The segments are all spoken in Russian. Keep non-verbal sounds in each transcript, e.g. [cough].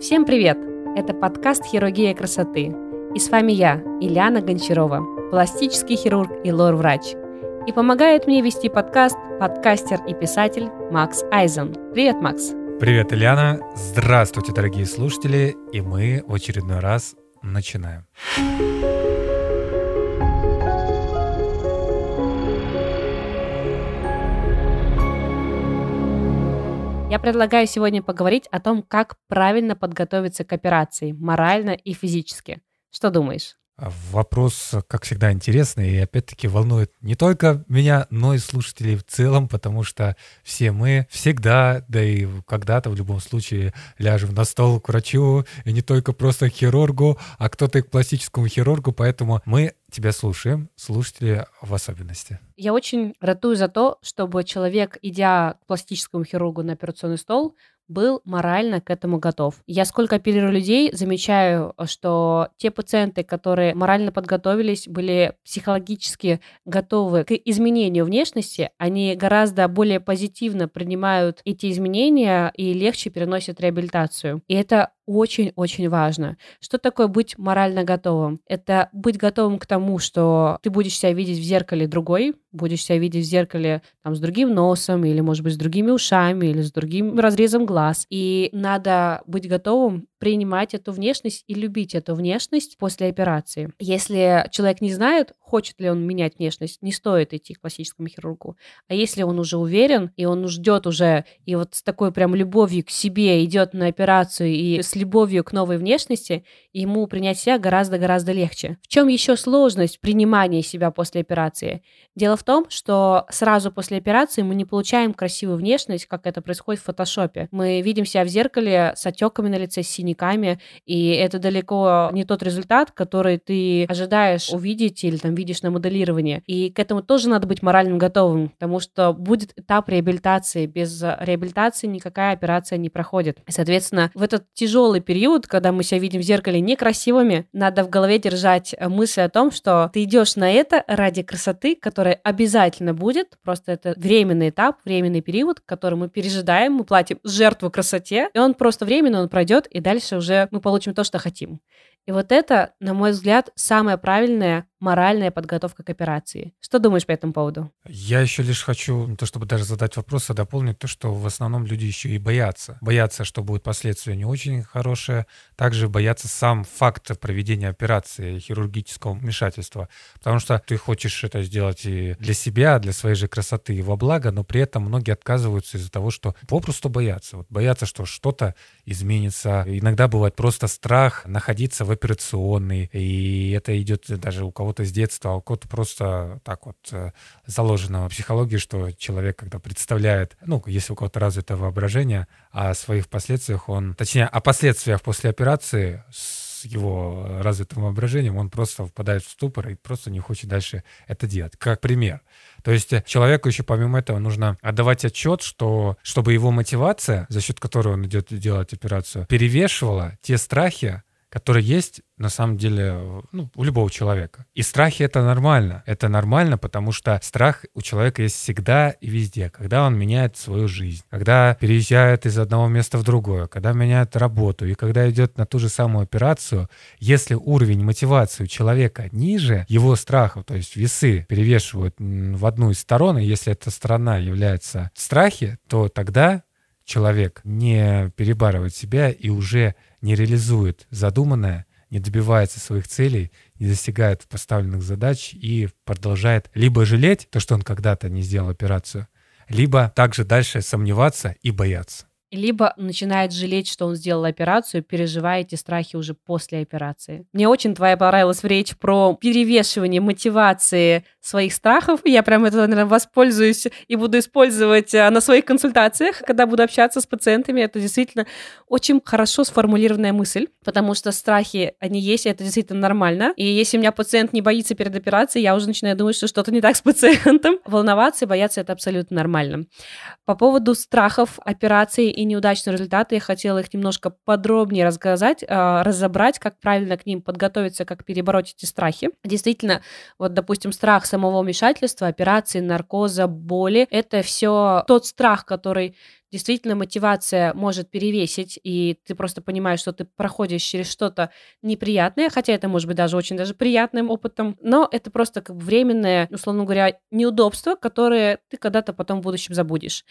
Всем привет! Это подкаст «Хирургия красоты». И с вами я, Ильяна Гончарова, пластический хирург и лор-врач. И помогает мне вести подкаст подкастер и писатель Макс Айзен. Привет, Макс! Привет, Ильяна! Здравствуйте, дорогие слушатели! И мы в очередной раз начинаем. Я предлагаю сегодня поговорить о том, как правильно подготовиться к операции, морально и физически. Что думаешь? А вопрос, как всегда, интересный и опять-таки волнует не только меня, но и слушателей в целом, потому что все мы всегда, да и когда-то в любом случае ляжем на стол к врачу, и не только просто к хирургу, а кто-то и к пластическому хирургу, поэтому мы тебя слушаем, слушатели в особенности. Я очень ратую за то, чтобы человек, идя к пластическому хирургу на операционный стол, был морально к этому готов. Я сколько оперирую людей, замечаю, что те пациенты, которые морально подготовились, были психологически готовы к изменению внешности, они гораздо более позитивно принимают эти изменения и легче переносят реабилитацию. И это очень-очень важно. Что такое быть морально готовым? Это быть готовым к тому, что ты будешь себя видеть в зеркале другой, будешь себя видеть в зеркале там, с другим носом, или, может быть, с другими ушами, или с другим разрезом глаз. И надо быть готовым принимать эту внешность и любить эту внешность после операции. Если человек не знает, хочет ли он менять внешность, не стоит идти к пластическому хирургу. А если он уже уверен, и он ждет уже, и вот с такой прям любовью к себе идет на операцию, и с любовью к новой внешности, ему принять себя гораздо-гораздо легче. В чем еще сложность принимания себя после операции? Дело в том, что сразу после операции мы не получаем красивую внешность, как это происходит в фотошопе. Мы видим себя в зеркале с отеками на лице, с синяками, и это далеко не тот результат, который ты ожидаешь увидеть или там видишь на моделировании. И к этому тоже надо быть моральным готовым, потому что будет этап реабилитации. Без реабилитации никакая операция не проходит. И, соответственно, в этот тяжелый период, когда мы себя видим в зеркале некрасивыми, надо в голове держать мысль о том, что ты идешь на это ради красоты, которая обязательно будет. Просто это временный этап, временный период, который мы пережидаем, мы платим жертву красоте, и он просто временно, он пройдет, и дальше уже мы получим то, что хотим. И вот это, на мой взгляд, самое правильное моральная подготовка к операции. Что думаешь по этому поводу? Я еще лишь хочу, не то чтобы даже задать вопрос, а дополнить то, что в основном люди еще и боятся. Боятся, что будут последствия не очень хорошие. Также боятся сам факт проведения операции, хирургического вмешательства. Потому что ты хочешь это сделать и для себя, для своей же красоты и во благо, но при этом многие отказываются из-за того, что попросту боятся. Вот боятся, что что-то изменится. Иногда бывает просто страх находиться в операционной, и это идет даже у кого кого-то с детства, а у кого-то просто так вот э, заложено в психологии, что человек, когда представляет, ну, если у кого-то развито воображение, о своих последствиях он, точнее, о последствиях после операции с его развитым воображением, он просто впадает в ступор и просто не хочет дальше это делать. Как пример. То есть человеку еще помимо этого нужно отдавать отчет, что чтобы его мотивация, за счет которой он идет делать операцию, перевешивала те страхи, которые есть на самом деле ну, у любого человека. И страхи это нормально. Это нормально, потому что страх у человека есть всегда и везде. Когда он меняет свою жизнь, когда переезжает из одного места в другое, когда меняет работу и когда идет на ту же самую операцию, если уровень мотивации у человека ниже, его страхов, то есть весы перевешивают в одну из сторон, и если эта сторона является страхи, то тогда человек не перебарывает себя и уже не реализует задуманное, не добивается своих целей, не достигает поставленных задач и продолжает либо жалеть то, что он когда-то не сделал операцию, либо также дальше сомневаться и бояться либо начинает жалеть, что он сделал операцию, переживая эти страхи уже после операции. Мне очень твоя понравилась речь про перевешивание мотивации своих страхов. Я прям это, наверное, воспользуюсь и буду использовать э, на своих консультациях, когда буду общаться с пациентами. Это действительно очень хорошо сформулированная мысль, потому что страхи, они есть, и это действительно нормально. И если у меня пациент не боится перед операцией, я уже начинаю думать, что что-то не так с пациентом. Волноваться и бояться — это абсолютно нормально. По поводу страхов операции и неудачные результаты. Я хотела их немножко подробнее рассказать, а, разобрать, как правильно к ним подготовиться, как перебороть эти страхи. Действительно, вот, допустим, страх самого вмешательства, операции, наркоза, боли — это все тот страх, который действительно мотивация может перевесить, и ты просто понимаешь, что ты проходишь через что-то неприятное, хотя это может быть даже очень даже приятным опытом, но это просто как бы временное, условно говоря, неудобство, которое ты когда-то потом в будущем забудешь.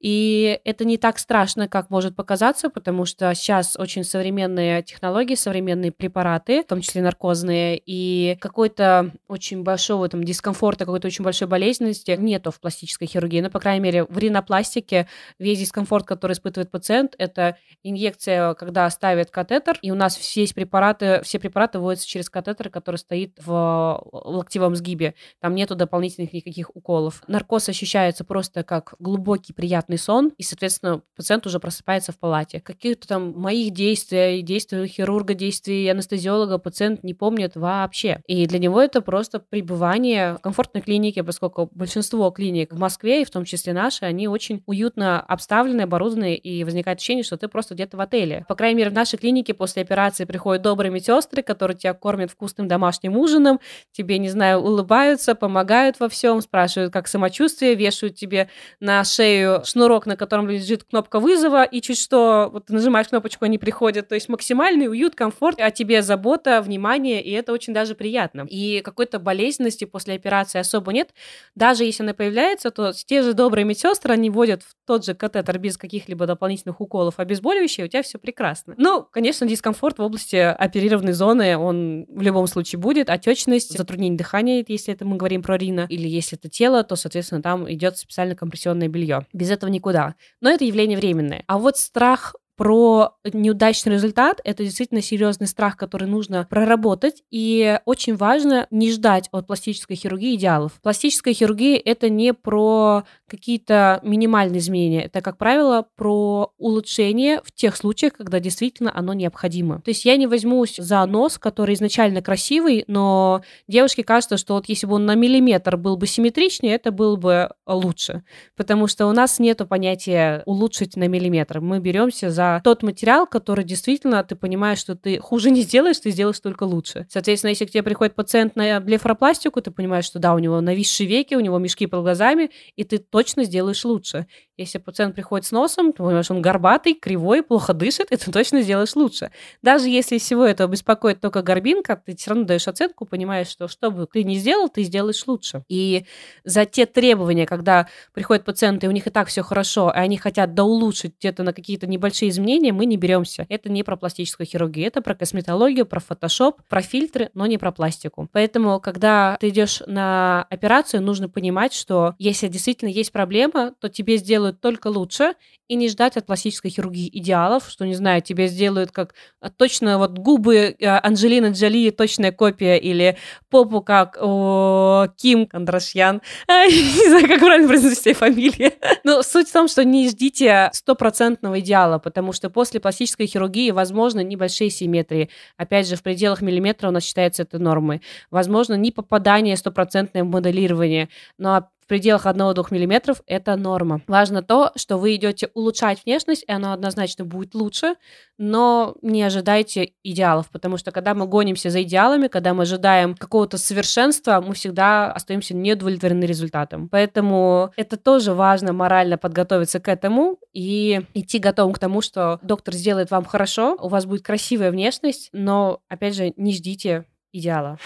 И это не так страшно, как может показаться, потому что сейчас очень современные технологии, современные препараты, в том числе наркозные, и какой-то очень большого там дискомфорта, какой-то очень большой болезненности нету в пластической хирургии. Ну, по крайней мере, в ринопластике весь дискомфорт, который испытывает пациент, это инъекция, когда ставят катетер, и у нас все препараты, все препараты вводятся через катетер, который стоит в локтевом сгибе. Там нету дополнительных никаких уколов. Наркоз ощущается просто как глубокий приятный сон, и, соответственно, пациент уже просыпается в палате. Какие-то там моих действий, действий хирурга, действий анестезиолога пациент не помнит вообще. И для него это просто пребывание в комфортной клинике, поскольку большинство клиник в Москве, и в том числе наши, они очень уютно обставлены, оборудованы, и возникает ощущение, что ты просто где-то в отеле. По крайней мере, в нашей клинике после операции приходят добрые медсестры, которые тебя кормят вкусным домашним ужином, тебе, не знаю, улыбаются, помогают во всем, спрашивают, как самочувствие, вешают тебе на шею шнурок, на котором лежит кнопка вызова, и чуть что, вот нажимаешь кнопочку, они приходят. То есть максимальный уют, комфорт, о тебе забота, внимание, и это очень даже приятно. И какой-то болезненности после операции особо нет. Даже если она появляется, то те же добрые медсестры, они вводят в тот же катетер без каких-либо дополнительных уколов обезболивающие, у тебя все прекрасно. Ну, конечно, дискомфорт в области оперированной зоны, он в любом случае будет. Отечность, затруднение дыхания, если это мы говорим про Рина, или если это тело, то, соответственно, там идет специально компрессионное белье. Без этого никуда. Но это явление временное. А вот страх про неудачный результат. Это действительно серьезный страх, который нужно проработать. И очень важно не ждать от пластической хирургии идеалов. Пластическая хирургия — это не про какие-то минимальные изменения. Это, как правило, про улучшение в тех случаях, когда действительно оно необходимо. То есть я не возьмусь за нос, который изначально красивый, но девушке кажется, что вот если бы он на миллиметр был бы симметричнее, это было бы лучше. Потому что у нас нет понятия улучшить на миллиметр. Мы беремся за тот материал, который действительно ты понимаешь, что ты хуже не сделаешь, ты сделаешь только лучше. Соответственно, если к тебе приходит пациент на блефропластику, ты понимаешь, что да, у него нависшие веки, у него мешки под глазами, и ты точно сделаешь лучше. Если пациент приходит с носом, ты понимаешь, он горбатый, кривой, плохо дышит, [laughs] и ты точно сделаешь лучше. Даже если всего этого беспокоит только горбинка, ты все равно даешь оценку, понимаешь, что что бы ты ни сделал, ты сделаешь лучше. И за те требования, когда приходят пациенты, и у них и так все хорошо, и они хотят доулучшить где-то на какие-то небольшие изменения, мы не беремся. Это не про пластическую хирургию, это про косметологию, про фотошоп, про фильтры, но не про пластику. Поэтому, когда ты идешь на операцию, нужно понимать, что если действительно есть проблема, то тебе сделают только лучше, и не ждать от пластической хирургии идеалов, что, не знаю, тебе сделают как а, точно вот губы э, Анджелины Джоли, точная копия, или попу как о, Ким Кондрашьян. [laughs] Не знаю, как правильно произносить фамилии. [laughs] Но суть в том, что не ждите стопроцентного идеала, потому что после пластической хирургии возможно небольшие симметрии. Опять же, в пределах миллиметра у нас считается это нормой. Возможно, не попадание стопроцентное в моделирование. Но пределах 1-2 мм это норма. Важно то, что вы идете улучшать внешность, и оно однозначно будет лучше, но не ожидайте идеалов, потому что когда мы гонимся за идеалами, когда мы ожидаем какого-то совершенства, мы всегда остаемся неудовлетворены результатом. Поэтому это тоже важно морально подготовиться к этому и идти готовым к тому, что доктор сделает вам хорошо, у вас будет красивая внешность, но, опять же, не ждите идеала.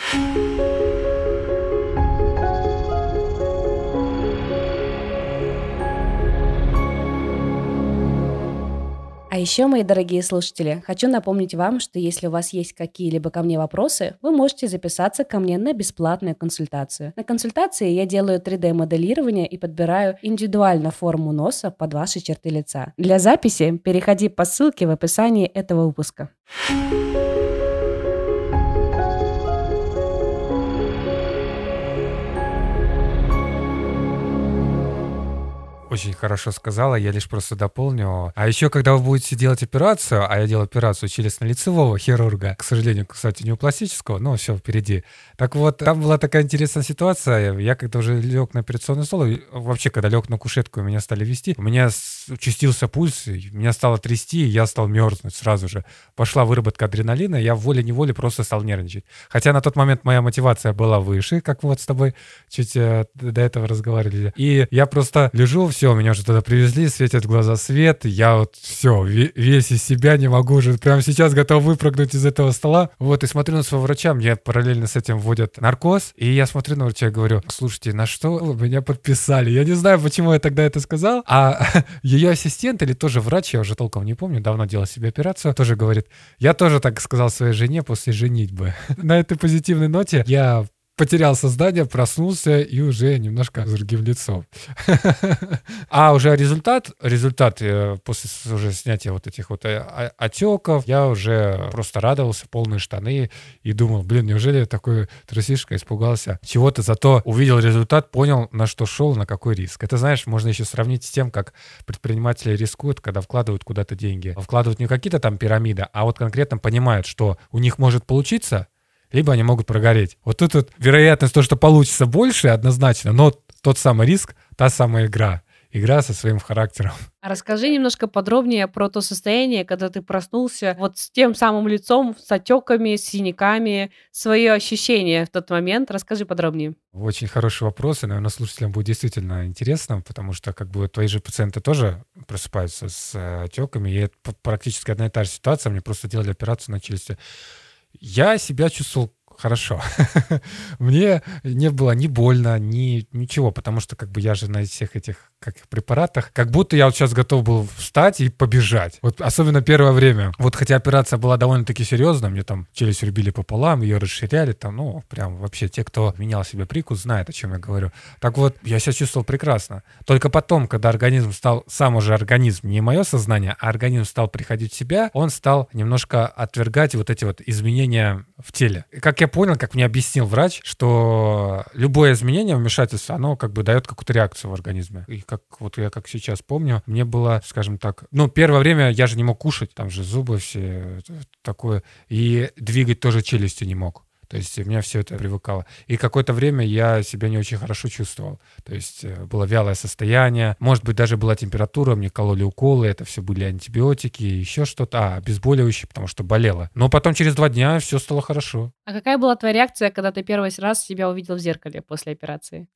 А еще, мои дорогие слушатели, хочу напомнить вам, что если у вас есть какие-либо ко мне вопросы, вы можете записаться ко мне на бесплатную консультацию. На консультации я делаю 3D-моделирование и подбираю индивидуально форму носа под ваши черты лица. Для записи переходи по ссылке в описании этого выпуска. Очень хорошо сказала, я лишь просто дополню. А еще, когда вы будете делать операцию, а я делал операцию челюстно-лицевого хирурга, к сожалению, кстати, не у пластического, но все впереди. Так вот, там была такая интересная ситуация. Я когда уже лег на операционный стол, вообще, когда лег на кушетку, меня стали вести, у меня участился пульс, меня стало трясти, и я стал мерзнуть сразу же. Пошла выработка адреналина, я волей-неволей просто стал нервничать. Хотя на тот момент моя мотивация была выше, как вот с тобой чуть э, до этого разговаривали. И я просто лежу, все все, меня уже туда привезли, светят глаза свет, я вот все, весь из себя не могу уже, прямо сейчас готов выпрыгнуть из этого стола. Вот, и смотрю на своего врача, мне параллельно с этим вводят наркоз, и я смотрю на врача и говорю, слушайте, на что вы меня подписали? Я не знаю, почему я тогда это сказал, а [laughs] ее ассистент или тоже врач, я уже толком не помню, давно делал себе операцию, тоже говорит, я тоже так сказал своей жене после женитьбы. [laughs] На этой позитивной ноте я потерял сознание, проснулся и уже немножко с другим лицом. [laughs] А уже результат, результат э, после уже снятия вот этих вот э, отеков, я уже просто радовался, полные штаны и думал, блин, неужели я такой трусишка испугался чего-то, зато увидел результат, понял, на что шел, на какой риск. Это, знаешь, можно еще сравнить с тем, как предприниматели рискуют, когда вкладывают куда-то деньги. Вкладывают не какие-то там пирамиды, а вот конкретно понимают, что у них может получиться, либо они могут прогореть. Вот тут вот вероятность то, что получится больше, однозначно, но тот самый риск, та самая игра. Игра со своим характером. [laughs] А расскажи немножко подробнее про то состояние, когда ты проснулся вот с тем самым лицом, с отеками, с синяками, свои ощущения в тот момент. Расскажи подробнее. Очень хороший вопрос, и, наверное, слушателям будет действительно интересно, потому что как бы твои же пациенты тоже просыпаются с э, отеками, и это практически одна и та же ситуация. Мне просто делали операцию на челюсти я себя чувствовал хорошо. [laughs] Мне не было ни больно, ни ничего, потому что как бы я же на всех этих как препаратах, как будто я вот сейчас готов был встать и побежать. Вот особенно первое время. Вот хотя операция была довольно-таки серьезная, мне там челюсть рубили пополам, ее расширяли, там, ну, прям вообще те, кто менял себе прикус, знают, о чем я говорю. Так вот, я себя чувствовал прекрасно. Только потом, когда организм стал, сам уже организм, не мое сознание, а организм стал приходить в себя, он стал немножко отвергать вот эти вот изменения в теле. Как я понял, как мне объяснил врач, что любое изменение, вмешательство, оно как бы дает какую-то реакцию в организме. И как вот я как сейчас помню, мне было, скажем так, ну, первое время я же не мог кушать, там же зубы все такое, и двигать тоже челюстью не мог. То есть у меня все это привыкало. И какое-то время я себя не очень хорошо чувствовал. То есть э, было вялое состояние. Может быть, даже была температура, мне кололи уколы, это все были антибиотики, еще что-то. А, обезболивающие, потому что болело. Но потом через два дня все стало хорошо. А какая была твоя реакция, когда ты первый раз себя увидел в зеркале после операции?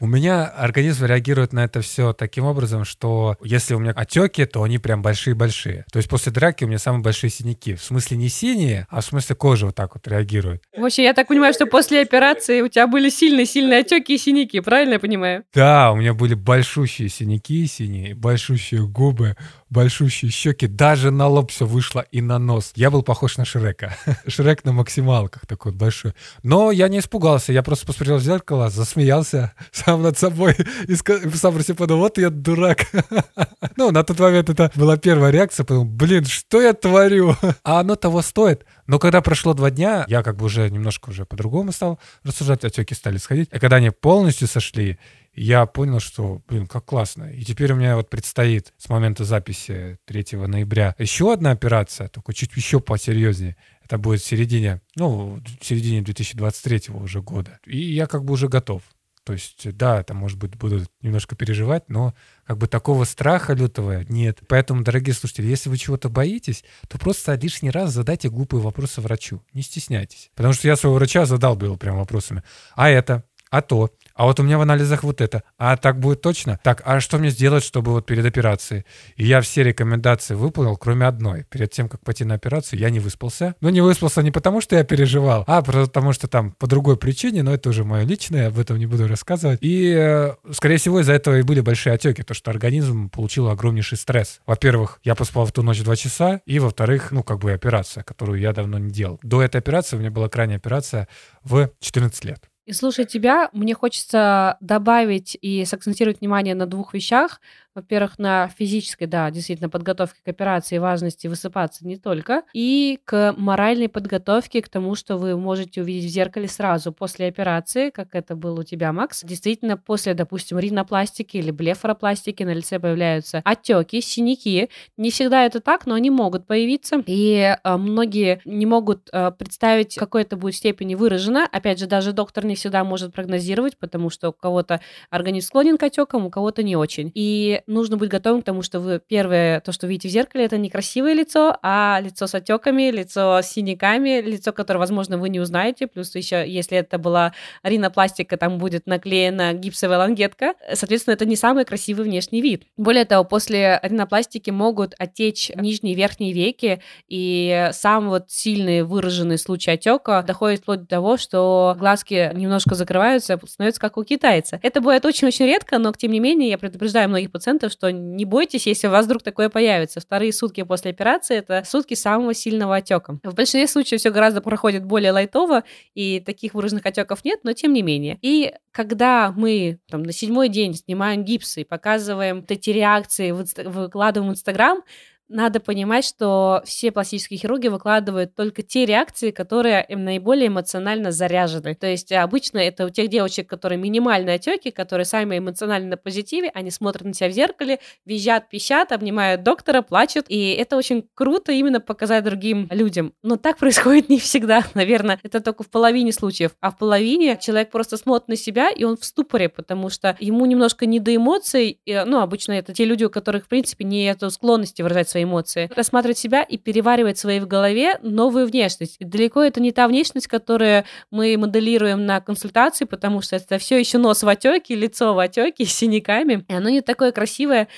У меня организм реагирует на это все таким образом, что если у меня отеки, то они прям большие-большие. То есть после драки у меня самые большие синяки. В смысле не синие, а в смысле кожа вот так вот реагирует. Вообще, я так понимаю, что после операции у тебя были сильные-сильные отеки и синяки, правильно я понимаю? Да, у меня были большущие синяки синие, большущие губы, большущие щеки, даже на лоб все вышло и на нос. Я был похож на Шрека. [laughs] Шрек на максималках такой большой. Но я не испугался, я просто посмотрел в зеркало, засмеялся [laughs] сам над собой и сам про себя подумал, вот я дурак. [laughs] Ну, на тот момент это была первая реакция, подумал, блин, что я творю? А оно того стоит. Но когда прошло два дня, я как бы уже немножко уже по-другому стал рассуждать, отеки стали сходить. И когда они полностью сошли, я понял, что, блин, как классно. И теперь у меня вот предстоит с момента записи 3 ноября еще одна операция, только чуть еще посерьезнее. Это будет в середине, ну, в середине 2023 уже года. И я как бы уже готов. То есть, да, это, может быть, буду немножко переживать, но как бы такого страха лютого нет. Поэтому, дорогие слушатели, если вы чего-то боитесь, то просто лишний раз задайте глупые вопросы врачу. Не стесняйтесь. Потому что я своего врача задал был прям вопросами. А это? А то? А вот у меня в анализах вот это, а так будет точно? Так, а что мне сделать, чтобы вот перед операцией? И я все рекомендации выполнил, кроме одной. Перед тем, как пойти на операцию, я не выспался. Но не выспался не потому, что я переживал, а потому что там по другой причине, но это уже мое личное, об этом не буду рассказывать. И, э, скорее всего, из-за этого и были большие отеки, то, что организм получил огромнейший стресс. Во-первых, я поспал в ту ночь два часа, и, во-вторых, ну, как бы операция, которую я давно не делал. До этой операции у меня была крайняя операция в 14 лет. И слушая тебя, мне хочется добавить и сакцентировать внимание на двух вещах. Во-первых, на физической, да, действительно, подготовке к операции, важности высыпаться не только, и к моральной подготовке к тому, что вы можете увидеть в зеркале сразу после операции, как это было у тебя, Макс. Действительно, после, допустим, ринопластики или блефоропластики на лице появляются отеки, синяки. Не всегда это так, но они могут появиться, и э, многие не могут э, представить, какой это будет степени выражено. Опять же, даже доктор не всегда может прогнозировать, потому что у кого-то организм склонен к отекам, у кого-то не очень. И Нужно быть готовым к тому, что вы первое, то, что видите в зеркале, это не красивое лицо, а лицо с отеками, лицо с синяками, лицо, которое, возможно, вы не узнаете. Плюс еще, если это была ринопластика, там будет наклеена гипсовая лангетка. Соответственно, это не самый красивый внешний вид. Более того, после ринопластики могут отечь нижние и верхние веки, и сам вот сильный выраженный случай отека доходит вплоть до того, что глазки немножко закрываются, становится как у китайца. Это бывает очень-очень редко, но, тем не менее, я предупреждаю многих пациентов, что не бойтесь, если у вас вдруг такое появится. Вторые сутки после операции — это сутки самого сильного отека. В большинстве случаев все гораздо проходит более лайтово, и таких выраженных отеков нет, но тем не менее. И когда мы там, на седьмой день снимаем гипсы показываем эти реакции, выкладываем в Инстаграм, надо понимать, что все пластические хирурги выкладывают только те реакции, которые им наиболее эмоционально заряжены. То есть обычно это у тех девочек, которые минимальные отеки, которые сами эмоционально на позитиве, они смотрят на себя в зеркале, визжат, пищат, обнимают доктора, плачут. И это очень круто именно показать другим людям. Но так происходит [laughs] не всегда, наверное. Это только в половине случаев. А в половине человек просто смотрит на себя, и он в ступоре, потому что ему немножко не до эмоций. И, ну, обычно это те люди, у которых, в принципе, нет склонности выражать свои эмоции, рассматривать себя и переваривать в своей в голове новую внешность. И далеко это не та внешность, которую мы моделируем на консультации, потому что это все еще нос в отеке, лицо в отеке с [laughs] синяками, и оно не такое красивое,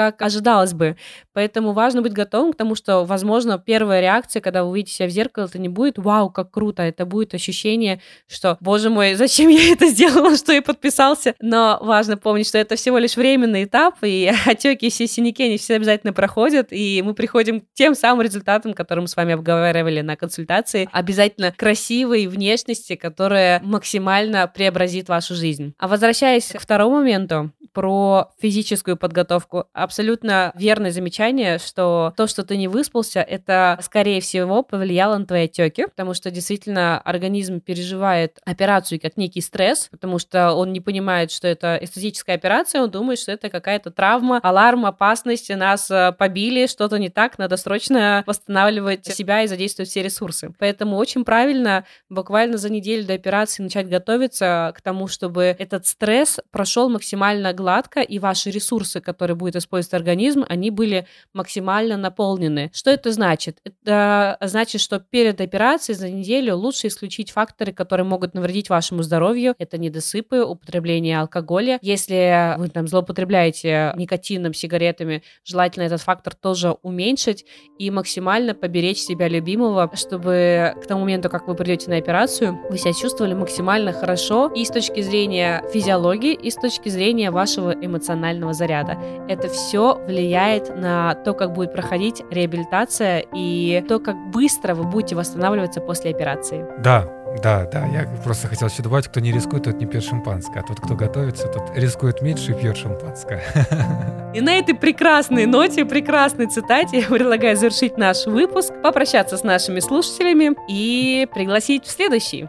как ожидалось бы. Поэтому важно быть готовым к тому, что, возможно, первая реакция, когда вы увидите себя в зеркало, это не будет «Вау, как круто!» Это будет ощущение, что «Боже мой, зачем я это сделала, [laughs] что я подписался?» Но важно помнить, что это всего лишь временный этап, и [laughs] отеки все синяки, они все обязательно проходят, и мы приходим к тем самым результатам, которые мы с вами обговаривали на консультации, обязательно красивой внешности, которая максимально преобразит вашу жизнь. А возвращаясь к второму моменту, про физическую подготовку, абсолютно верное замечание, что то, что ты не выспался, это, скорее всего, повлияло на твои отеки, потому что действительно организм переживает операцию как некий стресс, потому что он не понимает, что это эстетическая операция, он думает, что это какая-то травма, аларм, опасность, нас э, побили, что-то не так, надо срочно восстанавливать себя и задействовать все ресурсы. Поэтому очень правильно буквально за неделю до операции начать готовиться к тому, чтобы этот стресс прошел максимально гладко, и ваши ресурсы, которые будет использовать организм, они были максимально наполнены. Что это значит? Это значит, что перед операцией за неделю лучше исключить факторы, которые могут навредить вашему здоровью. Это недосыпы, употребление алкоголя. Если вы там злоупотребляете никотином, сигаретами, желательно этот фактор тоже уменьшить и максимально поберечь себя любимого, чтобы к тому моменту, как вы придете на операцию, вы себя чувствовали максимально хорошо и с точки зрения физиологии, и с точки зрения вашего эмоционального заряда. Это все все влияет на то, как будет проходить реабилитация и то, как быстро вы будете восстанавливаться после операции. Да, да, да, я просто хотел еще добавить, кто не рискует, тот не пьет шампанское, а тот, кто готовится, тот рискует меньше и пьет шампанское. [laughs] И на этой прекрасной ноте, прекрасной цитате я предлагаю завершить наш выпуск, попрощаться с нашими слушателями и пригласить в следующий.